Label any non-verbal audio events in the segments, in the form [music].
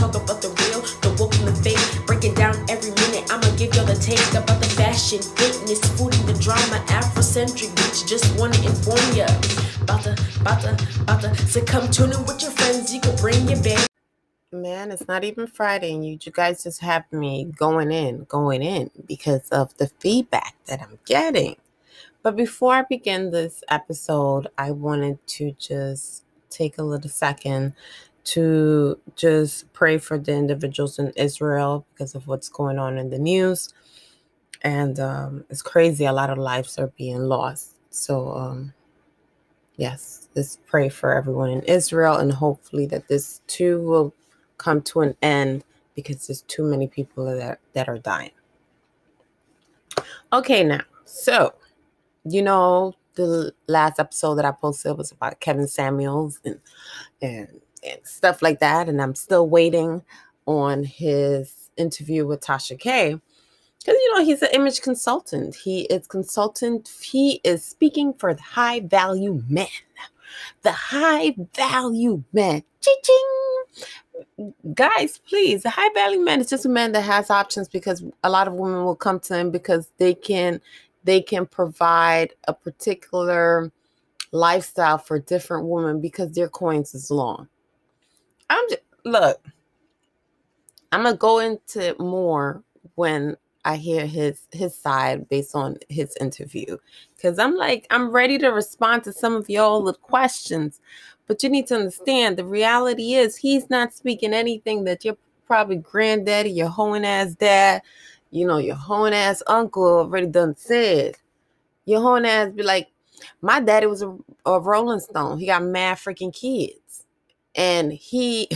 talk about the real, the woke and the fake. Breaking down every minute, I'ma give y'all the take about the fashion, fitness, food and the drama. Afrocentric bitch, just wanna inform ya. About to, about to, about to. So come tune in with your friends, you can bring your band. Man, it's not even Friday, and you, you guys just have me going in, going in because of the feedback that I'm getting. But before I begin this episode, I wanted to just take a little second to just pray for the individuals in Israel because of what's going on in the news. And um, it's crazy, a lot of lives are being lost. So, um, yes, let's pray for everyone in Israel, and hopefully that this too will come to an end because there's too many people that, that are dying. Okay, now, so you know, the last episode that I posted was about Kevin Samuels and and and stuff like that, and I'm still waiting on his interview with Tasha K. Because you know he's an image consultant. He is consultant. He is speaking for the high value men. The high value men. Ching! Guys, please. The high value man is just a man that has options because a lot of women will come to him because they can they can provide a particular lifestyle for different women because their coins is long. I'm just look, I'm gonna go into more when I hear his his side based on his interview. Cause I'm like, I'm ready to respond to some of y'all the questions. But you need to understand the reality is he's not speaking anything that your probably granddaddy, your hoeing ass dad, you know, your hoeing ass uncle already done said. Your hoeing ass be like, my daddy was a, a Rolling Stone. He got mad freaking kids. And he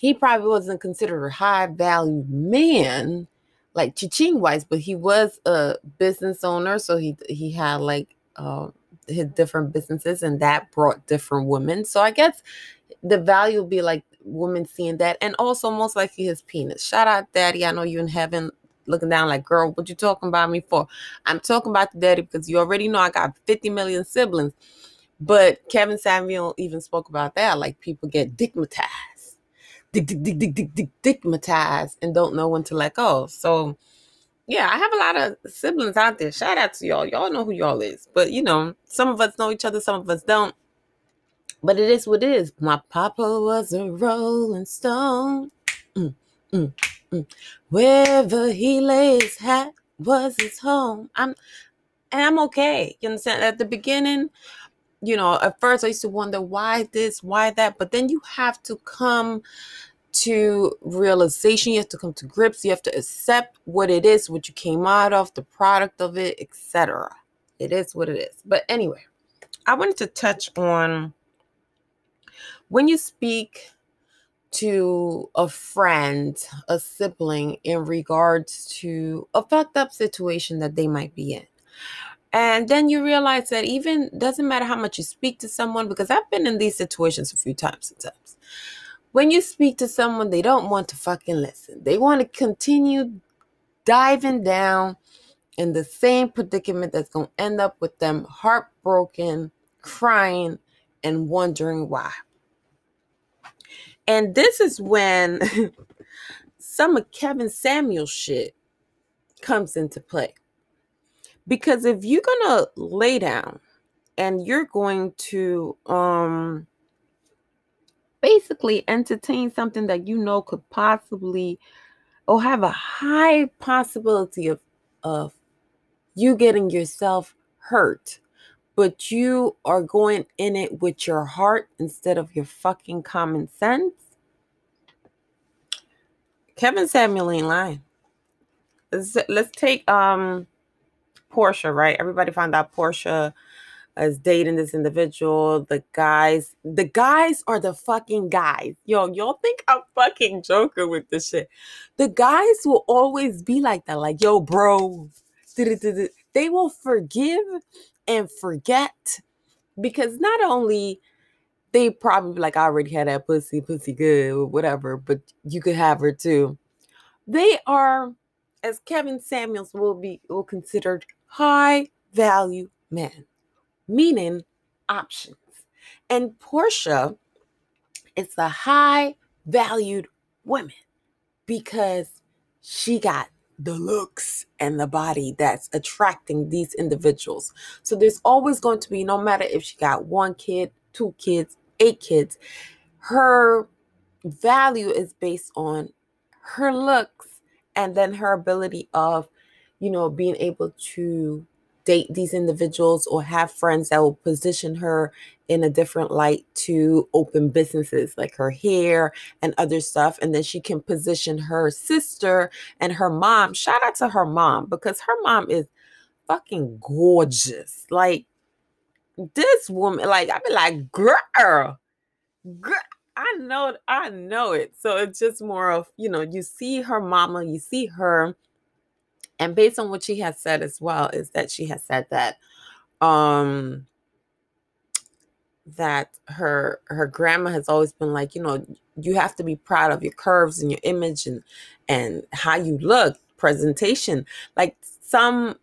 he probably wasn't considered a high value man like Chiching wise, but he was a business owner. So he he had like uh, his different businesses and that brought different women. So I guess the value would be like women seeing that and also most likely his penis. Shout out daddy. I know you in heaven looking down like, girl, what you talking about me for? I'm talking about the daddy because you already know I got 50 million siblings. But Kevin Samuel even spoke about that. Like people get digmatized, dick, dick, dick, dick, dick, digmatized, and don't know when to let go. So, yeah, I have a lot of siblings out there. Shout out to y'all. Y'all know who y'all is. But you know, some of us know each other, some of us don't. But it is what it is. My papa was a rolling stone. Mm, mm. Mm. Wherever he lay his hat was his home. I'm and I'm okay. You understand? At the beginning, you know, at first I used to wonder why this, why that, but then you have to come to realization. You have to come to grips. You have to accept what it is, what you came out of, the product of it, etc. It is what it is. But anyway, I wanted to touch on when you speak to a friend, a sibling in regards to a fucked up situation that they might be in. And then you realize that even doesn't matter how much you speak to someone, because I've been in these situations a few times sometimes. When you speak to someone, they don't want to fucking listen. They want to continue diving down in the same predicament that's going to end up with them heartbroken, crying, and wondering why. And this is when [laughs] some of Kevin Samuel shit comes into play. Because if you're going to lay down and you're going to um basically entertain something that you know could possibly or have a high possibility of of you getting yourself hurt but you are going in it with your heart instead of your fucking common sense, Kevin Samuel ain't lying. Let's, let's take um Porsha, right? Everybody found out Porsha is dating this individual. The guys, the guys are the fucking guys. Yo, y'all think I'm fucking joking with this shit. The guys will always be like that, like, yo, bro. They will forgive and forget because not only they probably like I already had that pussy, pussy good, whatever, but you could have her too. They are, as Kevin Samuels will be will considered high value men, meaning options. And Porsha is a high valued women because she got the looks and the body that's attracting these individuals. So there's always going to be, no matter if she got one kid, two kids, eight kids, her value is based on her looks and then her ability of, you know, being able to date these individuals or have friends that will position her in a different light to open businesses like her hair and other stuff. And then she can position her sister and her mom. Shout out to her mom because her mom is fucking gorgeous. Like this woman, like I'd be like, girl, girl. I know, I know it. So it's just more of, you know, you see her mama, you see her and based on what she has said as well is that she has said that um that her her grandma has always been like you know you have to be proud of your curves and your image and and how you look presentation. Like some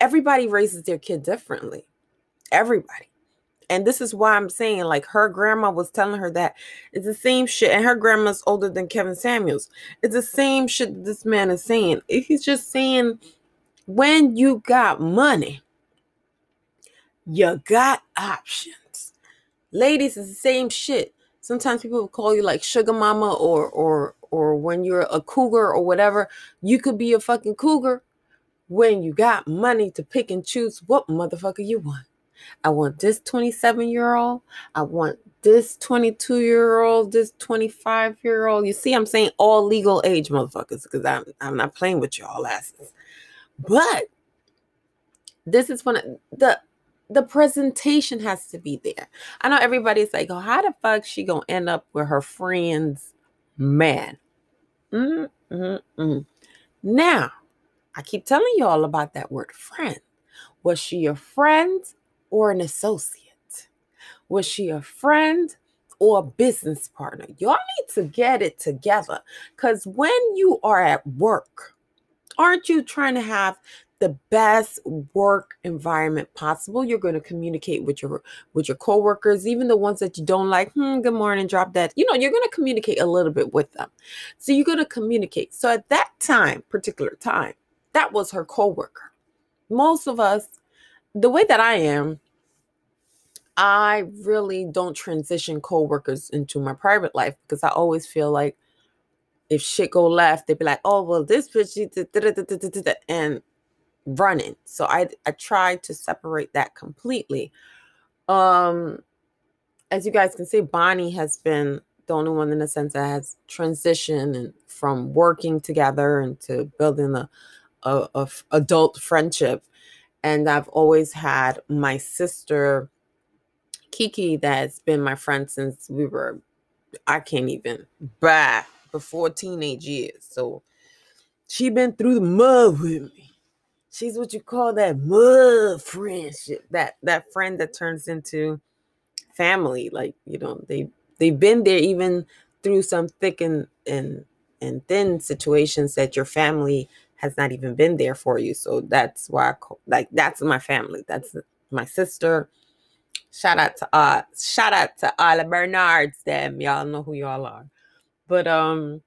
everybody raises their kid differently. Everybody and this is why I'm saying, like, her grandma was telling her that it's the same shit. And her grandma's older than Kevin Samuels. It's the same shit this man is saying. He's just saying, when you got money, you got options. Ladies, it's the same shit. Sometimes people will call you like sugar mama or or or when you're a cougar or whatever. You could be a fucking cougar when you got money to pick and choose what motherfucker you want. I want this 27 year old. I want this 22 year old, this 25 year old. You see, I'm saying all legal age motherfuckers because I'm, I'm not playing with y'all asses. But this is when the the presentation has to be there. I know everybody's like, oh, how the fuck she gonna end up with her friend's man? Mm-hmm. Now, I keep telling you all about that word friend. Was she your friend or an associate? Was she a friend or a business partner? Y'all need to get it together because when you are at work, aren't you trying to have the best work environment possible? You're going to communicate with your with your coworkers even the ones that you don't like hmm, good morning drop that you know you're going to communicate a little bit with them. So you're going to communicate. So at that time particular time that was her coworker. Most of us the way that i am I really don't transition coworkers into my private life because I always feel like if shit go left, they'd be like, "Oh, well, this bitch," and running. So I I try to separate that completely. Um, as you guys can see, Bonnie has been the only one in the sense that has transitioned and from working together into building a, a, a adult friendship. And I've always had my sister Kiki that's been my friend since we were, I can't even, bah, before teenage years. So she been through the mud with me. She's what you call that mud friendship. That that friend that turns into family. Like, you know, they they've been there even through some thick and and and thin situations that your family has not even been there for you. So that's why I call, like that's my family. That's my sister, Shout out to uh shout out to all the Bernards them. Y'all know who y'all are. But um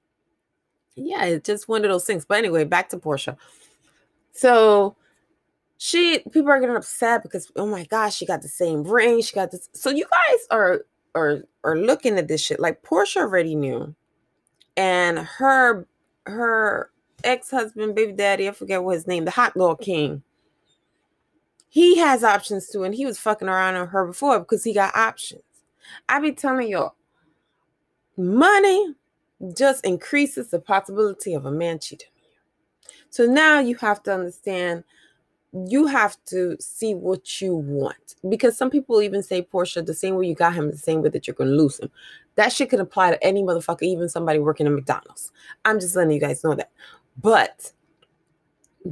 yeah, it's just one of those things. But anyway, back to Porsha. So she people are getting upset because oh my gosh, she got the same ring. She got this. So you guys are are are looking at this shit like Porsha already knew. And her her ex-husband, baby daddy, I forget what his name, the hot dog king he has options too, and he was fucking around on her before because he got options. I be telling y'all, money just increases the possibility of a man cheating. So now you have to understand you have to see what you want because some people even say Porsha, the same way you got him the same way that you're going to lose him. That shit could apply to any motherfucker, even somebody working at McDonald's. I'm just letting you guys know that. But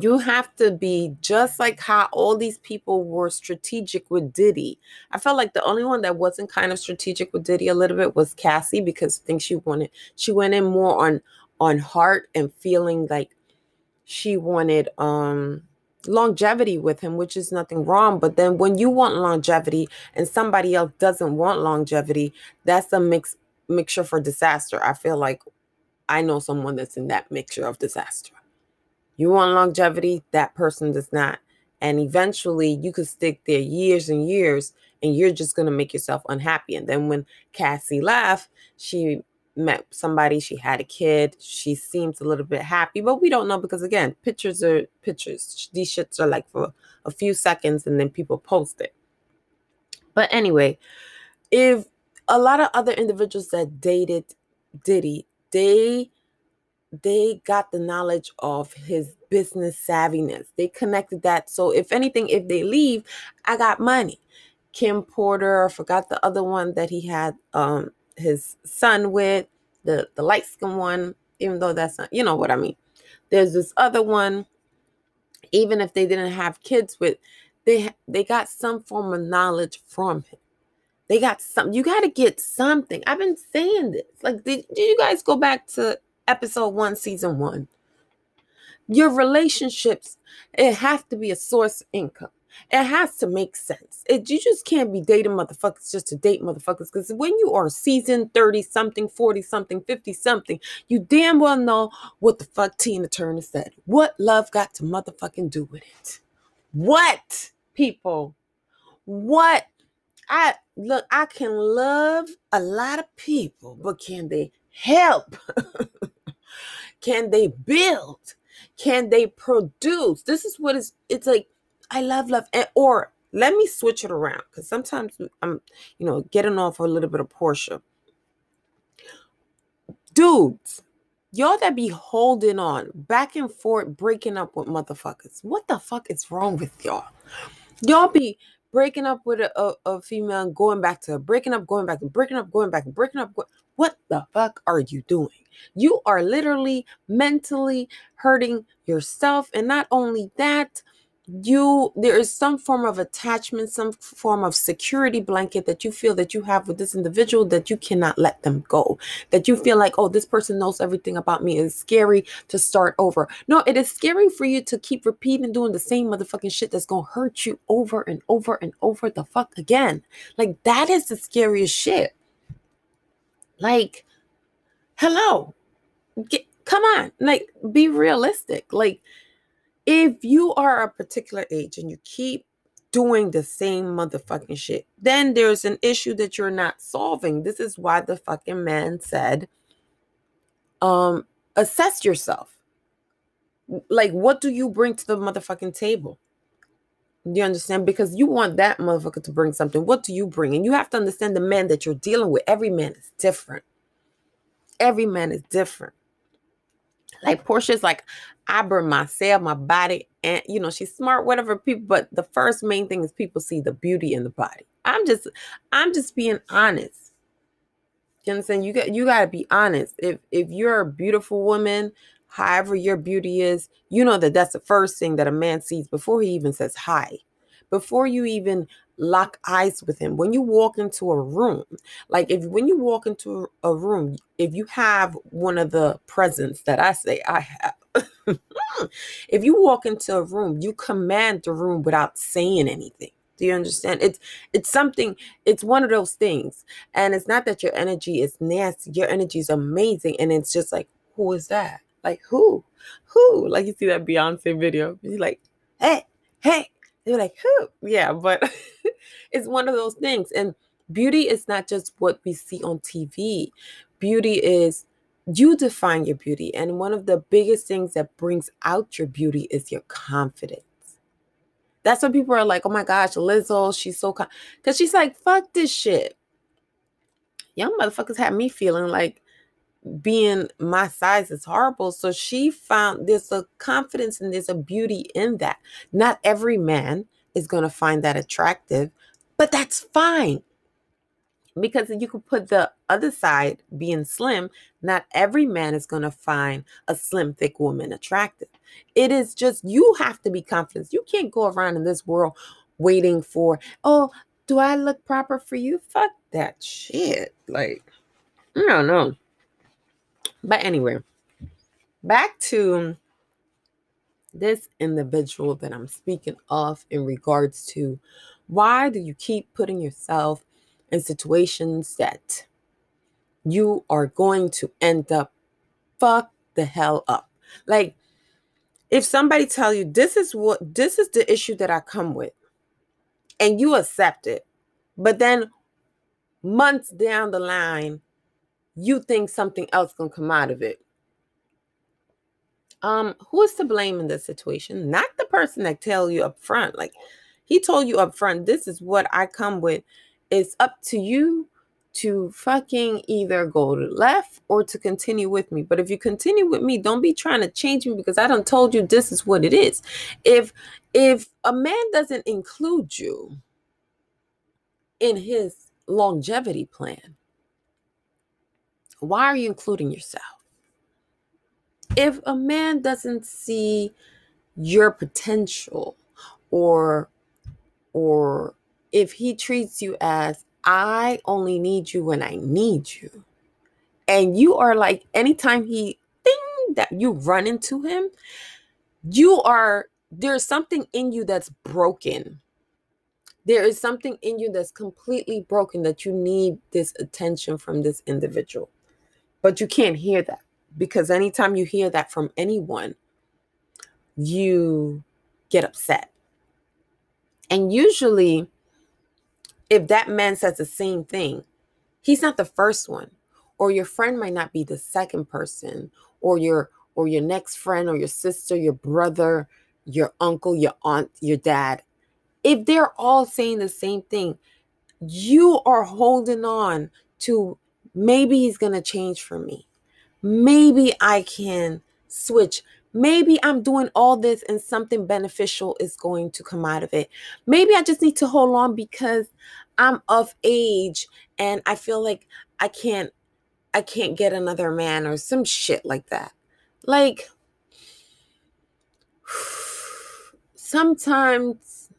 you have to be just like how all these people were strategic with Diddy. I felt like the only one that wasn't kind of strategic with Diddy a little bit was Cassie because I think she wanted she went in more on on heart and feeling like she wanted um longevity with him, which is nothing wrong. But then when you want longevity and somebody else doesn't want longevity, that's a mix mixture for disaster. I feel like I know someone that's in that mixture of disaster. You want longevity, that person does not. And eventually you could stick there years and years and you're just going to make yourself unhappy. And then when Cassie left, she met somebody, she had a kid, she seems a little bit happy, but we don't know because again, pictures are pictures. These shits are like for a few seconds and then people post it. But anyway, if a lot of other individuals that dated Diddy, they they got the knowledge of his business savviness. They connected that. So if anything, if they leave, I got money. Kim Porter, I forgot the other one that he had um his son with, the the light skin one, even though that's not, you know what I mean. There's this other one, even if they didn't have kids with, they they got some form of knowledge from him. They got something. You got to get something. I've been saying this. Like, did, did you guys go back to episode one, season one? Your relationships, it has to be a source of income. It has to make sense. It, you just can't be dating motherfuckers just to date motherfuckers. Because when you are season 30 something, 40 something, 50 something, you damn well know what the fuck Tina Turner said. What love got to motherfucking do with it? What, people? What? I look, I can love a lot of people, but can they help? [laughs] can they build? Can they produce? This is what is it's like I love love and or let me switch it around because sometimes I'm, you know, getting off a little bit of Porsha. Dudes, y'all that be holding on back and forth, breaking up with motherfuckers. What the fuck is wrong with y'all? Y'all be breaking up with a, a, a female and going back to breaking up, going back, and breaking up, going back, and breaking up. What the fuck are you doing? You are literally mentally hurting yourself. And not only that, you there is some form of attachment some form of security blanket that you feel that you have with this individual that you cannot let them go. That you feel like oh this person knows everything about me it's scary to start over. No it is scary for you to keep repeating doing the same motherfucking shit that's gonna hurt you over and over and over the fuck again. Like that is the scariest shit. Like hello. Get, come on. Like be realistic. Like if you are a particular age and you keep doing the same motherfucking shit, then there's an issue that you're not solving. This is why the fucking man said, um, assess yourself. Like, what do you bring to the motherfucking table? You understand? Because you want that motherfucker to bring something. What do you bring? And you have to understand the man that you're dealing with. Every man is different. Every man is different. Like Porsha's like, I burn myself, my body, and you know, she's smart, whatever people, but the first main thing is people see the beauty in the body. I'm just, I'm just being honest. You understand? You got you gotta be honest. If if you're a beautiful woman, however your beauty is, you know that that's the first thing that a man sees before he even says hi. Before you even lock eyes with him when you walk into a room like if when you walk into a room if you have one of the presents that i say i have if you walk into a room you command the room without saying anything. Do you understand? It's it's something it's one of those things. And it's not that your energy is nasty. Your energy is amazing. And it's just like who is that? Like who? Who? Like you see that beyonce video? You're like hey hey. They're like, who? Yeah, but [laughs] it's one of those things. And beauty is not just what we see on TV. Beauty is you define your beauty. And one of the biggest things that brings out your beauty is your confidence. That's when people are like, oh my gosh, Lizzo, she's so because she's like, fuck this shit. Young motherfuckers had me feeling like being my size is horrible. So she found there's a confidence and there's a beauty in that. Not every man is going to find that attractive, but that's fine. Because you could put the other side being slim, not every man is going to find a slim, thick woman attractive. It is just you have to be confident. You can't go around in this world waiting for, oh, do I look proper for you? Fuck that shit. Like, I don't know. But anyway, back to this individual that I'm speaking of in regards to why do you keep putting yourself in situations that you are going to end up fuck the hell up. Like if somebody tell you this is what this is the issue that I come with and you accept it, but then months down the line you think something else gonna come out of it. Um, who is to blame in this situation? Not the person that tell you up front. Like he told you up front, this is what I come with. It's up to you to fucking either go to left or to continue with me. But if you continue with me, don't be trying to change me because I don't told you this is what it is. If if a man doesn't include you in his longevity plan, why are you including yourself? If a man doesn't see your potential or or if he treats you as I only need you when I need you. And you are like, anytime he thing that you run into him, you are there's something in you that's broken. There is something in you that's completely broken that you need this attention from this individual. But you can't hear that because anytime you hear that from anyone, you get upset. And usually, if that man says the same thing, he's not the first one. Or your friend might not be the second person, or your or your next friend, or your sister, your brother, your uncle, your aunt, your dad. If they're all saying the same thing, you are holding on to maybe he's gonna change for me. Maybe I can switch. Maybe I'm doing all this and something beneficial is going to come out of it. Maybe I just need to hold on because I'm of age and I feel like I can't I can't get another man or some shit like that. Like [sighs] sometimes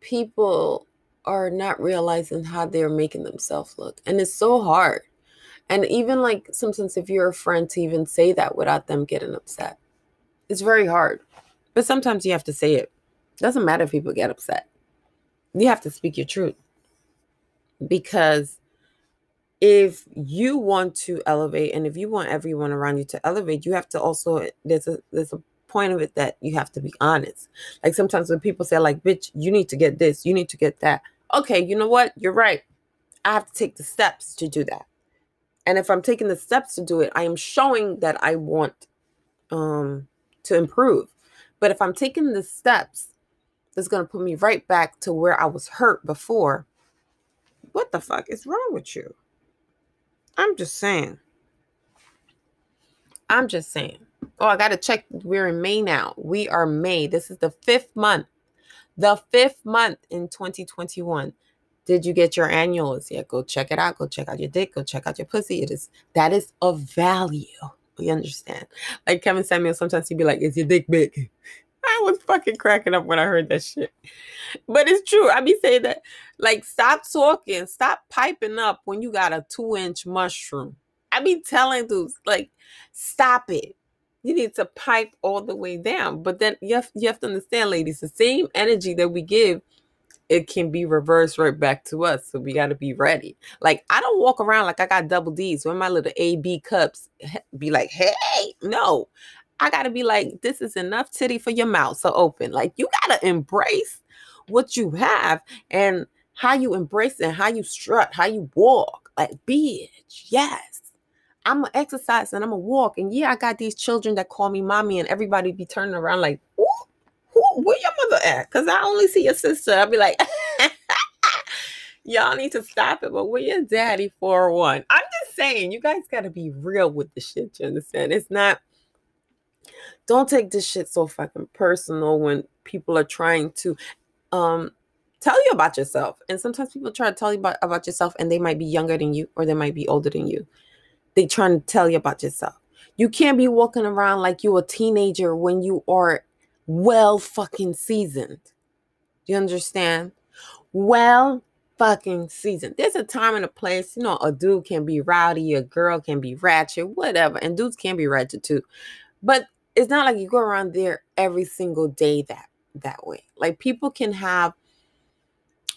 people are not realizing how they're making themselves look and it's so hard and even like sometimes if you're a friend to even say that without them getting upset, it's very hard. But sometimes you have to say it. Doesn't matter if people get upset. You have to speak your truth. Because if you want to elevate and if you want everyone around you to elevate, you have to also there's a there's a point of it that you have to be honest. Like sometimes when people say like bitch, you need to get this, you need to get that. Okay, you know what? You're right. I have to take the steps to do that. And if I'm taking the steps to do it, I am showing that I want um, to improve. But if I'm taking the steps that's going to put me right back to where I was hurt before, what the fuck is wrong with you? I'm just saying. I'm just saying. Oh, I got to check. We're in May now. We are May. This is the fifth month. The fifth month in 2021. Did you get your annuals yet? Go check it out. Go check out your dick. Go check out your pussy. It is that is of value. We understand? Like Kevin Samuel, sometimes he'd be like, "Is your dick big?" I was fucking cracking up when I heard that shit. But it's true. I be saying that, like, stop talking, stop piping up when you got a two inch mushroom. I be telling dudes, like, stop it. You need to pipe all the way down. But then you have, you have to understand, ladies, the same energy that we give it can be reversed right back to us. So we got to be ready. Like I don't walk around like I got double D's when my little A B cups be like, hey, no. I got to be like, this is enough titty for your mouth. So open. Like you got to embrace what you have and how you embrace it how you strut, how you walk. Like, bitch, yes. I'm gonna exercise and I'm gonna walk. And yeah, I got these children that call me mommy, and everybody be turning around like, Ooh, who, where your mother at? Because I only see your sister. I'll be like, [laughs] y'all need to stop it. But where your daddy for one? I'm just saying, you guys got to be real with the shit. You understand? It's not. Don't take this shit so fucking personal when people are trying to um tell you about yourself. And sometimes people try to tell you about, about yourself and they might be younger than you or they might be older than you. They trying to tell you about yourself. You can't be walking around like you a teenager when you are well fucking seasoned. Do you understand? Well fucking seasoned. There's a time and a place, you know, a dude can be rowdy, a girl can be ratchet, whatever. And dudes can be ratchet too. But it's not like you go around there every single day that that way. Like people can have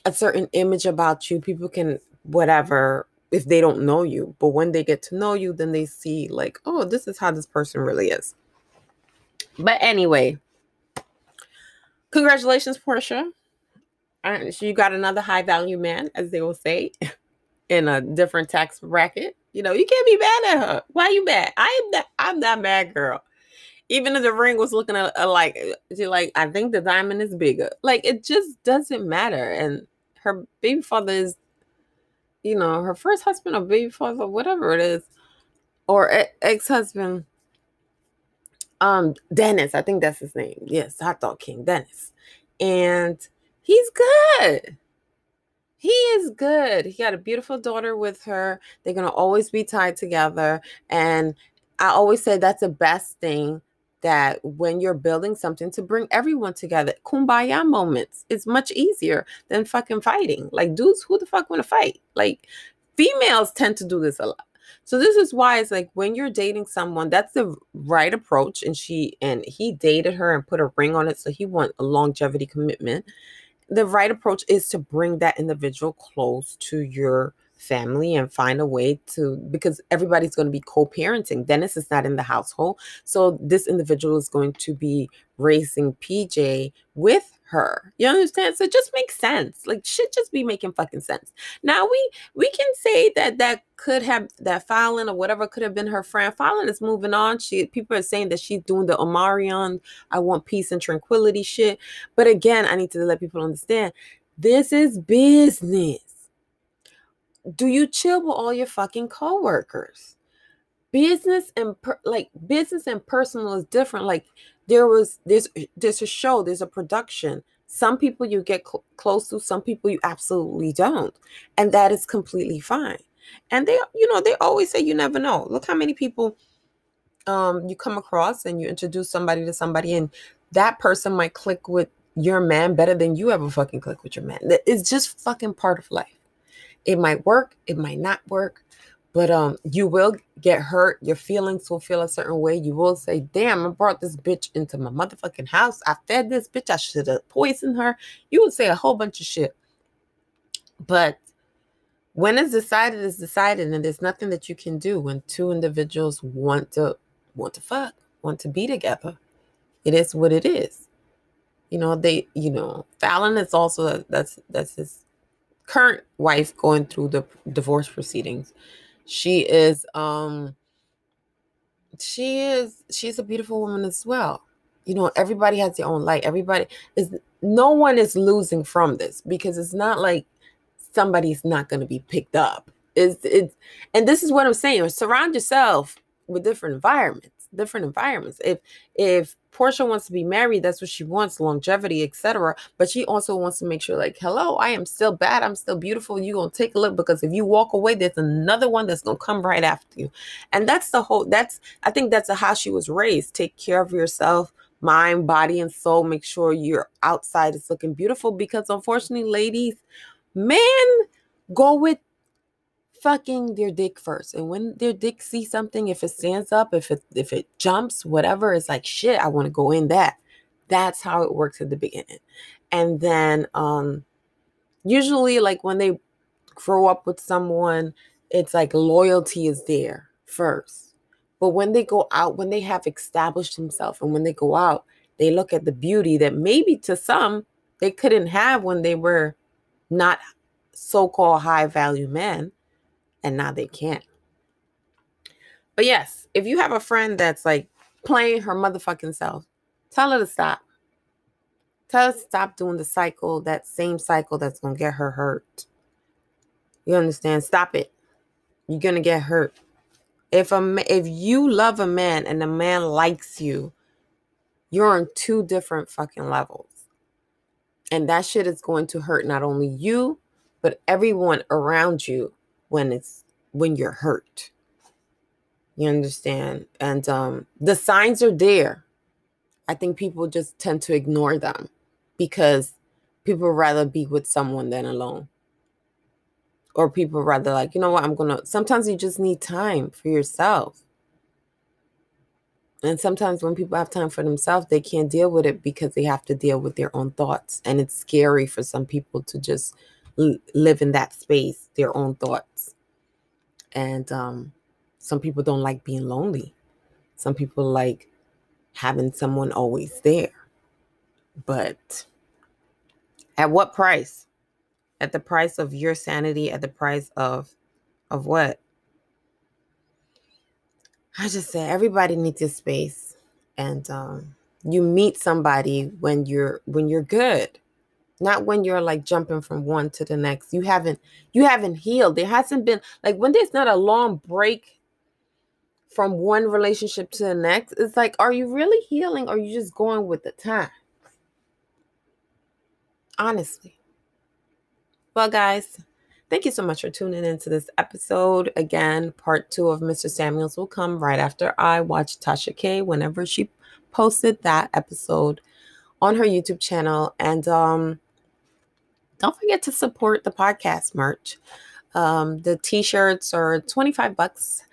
a certain image about you. People can whatever if they don't know you. But when they get to know you, then they see, like, oh, this is how this person really is. But anyway, congratulations, Porsha. You got another high value man, as they will say, [laughs] in a different tax bracket. You know, you can't be mad at her. Why you mad? I am not, I'm not mad girl. Even if the ring was looking like, uh, she like, I think the diamond is bigger. Like it just doesn't matter. And her baby father is you know, her first husband or baby father, whatever it is, or ex husband, um, Dennis, I think that's his name. Yes, Hot Dog King, Dennis. And he's good. He is good. He got a beautiful daughter with her. They're going to always be tied together. And I always say that's the best thing that when you're building something to bring everyone together, kumbaya moments is much easier than fucking fighting. Like, dudes, who the fuck want to fight? Like, females tend to do this a lot. So this is why it's like when you're dating someone, that's the right approach. And she and he dated her and put a ring on it, so he want a longevity commitment. The right approach is to bring that individual close to your family and find a way to because everybody's going to be co-parenting dennis is not in the household so this individual is going to be raising pj with her you understand? So it just makes sense like should just be making fucking sense. Now we we can say that that could have that Falynn or whatever could have been her friend. Falynn is moving on. She people are saying that she's doing the omarion i want peace and tranquility shit. But again i need to let people understand this is business. Do you chill with all your fucking coworkers? Business and per, like business and personal is different. Like there was there's there's a show, there's a production. Some people you get cl- close to, some people you absolutely don't, and that is completely fine. And they, you know, they always say you never know. Look how many people um you come across and you introduce somebody to somebody, and that person might click with your man better than you ever fucking click with your man. It's just fucking part of life. It might work, it might not work, but um you will get hurt. Your feelings will feel a certain way. You will say, "Damn, I brought this bitch into my motherfucking house. I fed this bitch. I should have poisoned her." You would say a whole bunch of shit. But when it's decided, it's decided, and there's nothing that you can do when two individuals want to want to fuck, want to be together. It is what it is. You know, they, you know, Falynn is also that's that's his current wife going through the divorce proceedings. She is um she is she's a beautiful woman as well. You know, everybody has their own light. Everybody is no one is losing from this because it's not like somebody's not going to be picked up. It's it's and this is what I'm saying. Surround yourself with different environments, different environments. If if Porsha wants to be married. That's what she wants, longevity, etc. But she also wants to make sure, like, hello, I am still bad. I'm still beautiful. You're gonna take a look because if you walk away, there's another one that's gonna come right after you. And that's the whole that's I think that's how she was raised. Take care of yourself, mind, body, and soul. Make sure your outside is looking beautiful because unfortunately, ladies, men go with fucking their dick first. And when their dick sees something, if it stands up, if it if it jumps, whatever, it's like shit, I want to go in that. That's how it works at the beginning. And then um usually like when they grow up with someone, it's like loyalty is there first. But when they go out, when they have established themselves and when they go out, they look at the beauty that maybe to some they couldn't have when they were not so-called high value men and now they can't. But yes, if you have a friend that's like playing her motherfucking self, tell her to stop. Tell her to stop doing the cycle, that same cycle that's gonna get her hurt. You understand? Stop it. You're gonna get hurt. If a if you love a man and the man likes you, you're on two different fucking levels. And that shit is going to hurt not only you, but everyone around you when it's when you're hurt. You understand? And um the signs are there. I think people just tend to ignore them because people rather be with someone than alone. Or people rather like, you know what, I'm gonna sometimes you just need time for yourself. And sometimes when people have time for themselves, they can't deal with it because they have to deal with their own thoughts. And it's scary for some people to just live in that space, their own thoughts. And um, some people don't like being lonely. Some people like having someone always there. But at what price? At the price of your sanity, at the price of of what? I just say everybody needs a space. And um you meet somebody when you're when you're good not when you're like jumping from one to the next. You haven't you haven't healed. There hasn't been like when there's not a long break from one relationship to the next it's like are you really healing or are you just going with the time? Honestly. Well guys thank you so much for tuning into this episode. Again part two of mr samuels will come right after i watch tasha k whenever she posted that episode on her YouTube channel. And um, don't forget to support the podcast merch. Um, the t-shirts are 25 bucks.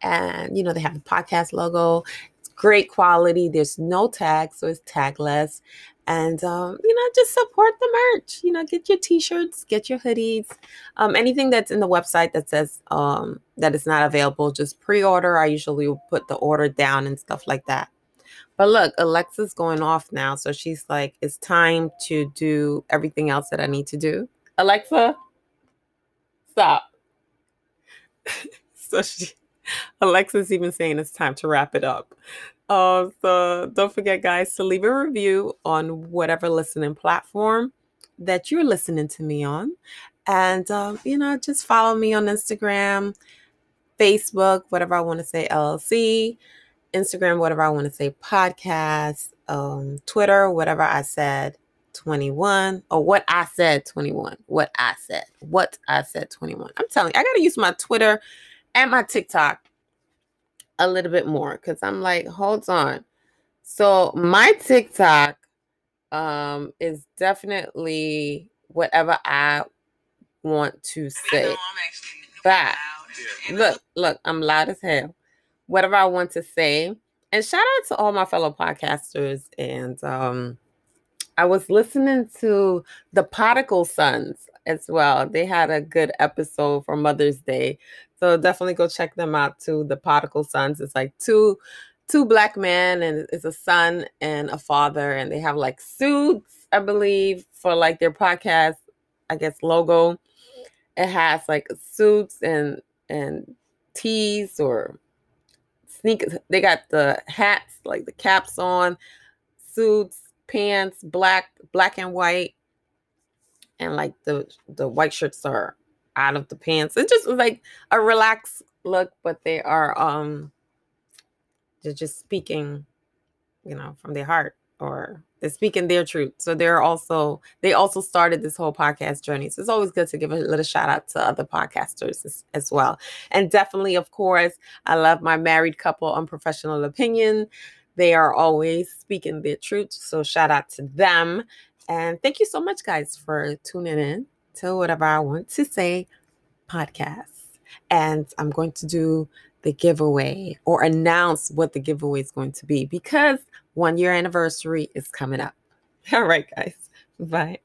And you know, they have the podcast logo. It's great quality. There's no tag, so it's tagless. And um, you know, just support the merch. You know, get your t-shirts, get your hoodies, um, anything that's in the website that says um, that it's not available. Just pre-order. I usually put the order down and stuff like that. But look, Alexa's going off now. So she's like, it's time to do everything else that I need to do. Alexa, stop. [laughs] so she, Alexa's even saying it's time to wrap it up. Uh, so don't forget, guys, to leave a review on whatever listening platform that you're listening to me on. And, um, you know, just follow me on Instagram, Facebook, whatever I want to say, LLC. Instagram, whatever I want to say, podcast, um, Twitter, whatever I said, 21, or what I said, 21, what I said, what I said, 21. I'm telling you, I got to use my Twitter and my TikTok a little bit more because I'm like, hold on. So my TikTok um is definitely whatever I want to say. But look, look, I'm loud as hell whatever I want to say. And shout out to all my fellow podcasters. And um, I was listening to the Prodigal Sons as well. They had a good episode for Mother's Day. So definitely go check them out too. The Prodigal Sons. It's like two two black men and it's a son and a father and they have like suits, I believe, for like their podcast, I guess logo. It has like suits and and tees or sneakers. They got the hats, like the caps on, suits, pants, black, black and white, and like the the white shirts are out of the pants. It's just like a relaxed look, but they are um they're just speaking, you know, from their heart or they're speaking their truth. So they're also they also started this whole podcast journey. So it's always good to give a little shout out to other podcasters as, as well. And definitely, of course, I love my married couple unprofessional opinion. They are always speaking their truth. So shout out to them. And thank you so much, guys, for tuning in to whatever I want to say podcast. And I'm going to do the giveaway or announce what the giveaway is going to be because one year anniversary is coming up. [laughs] All right, guys. Bye.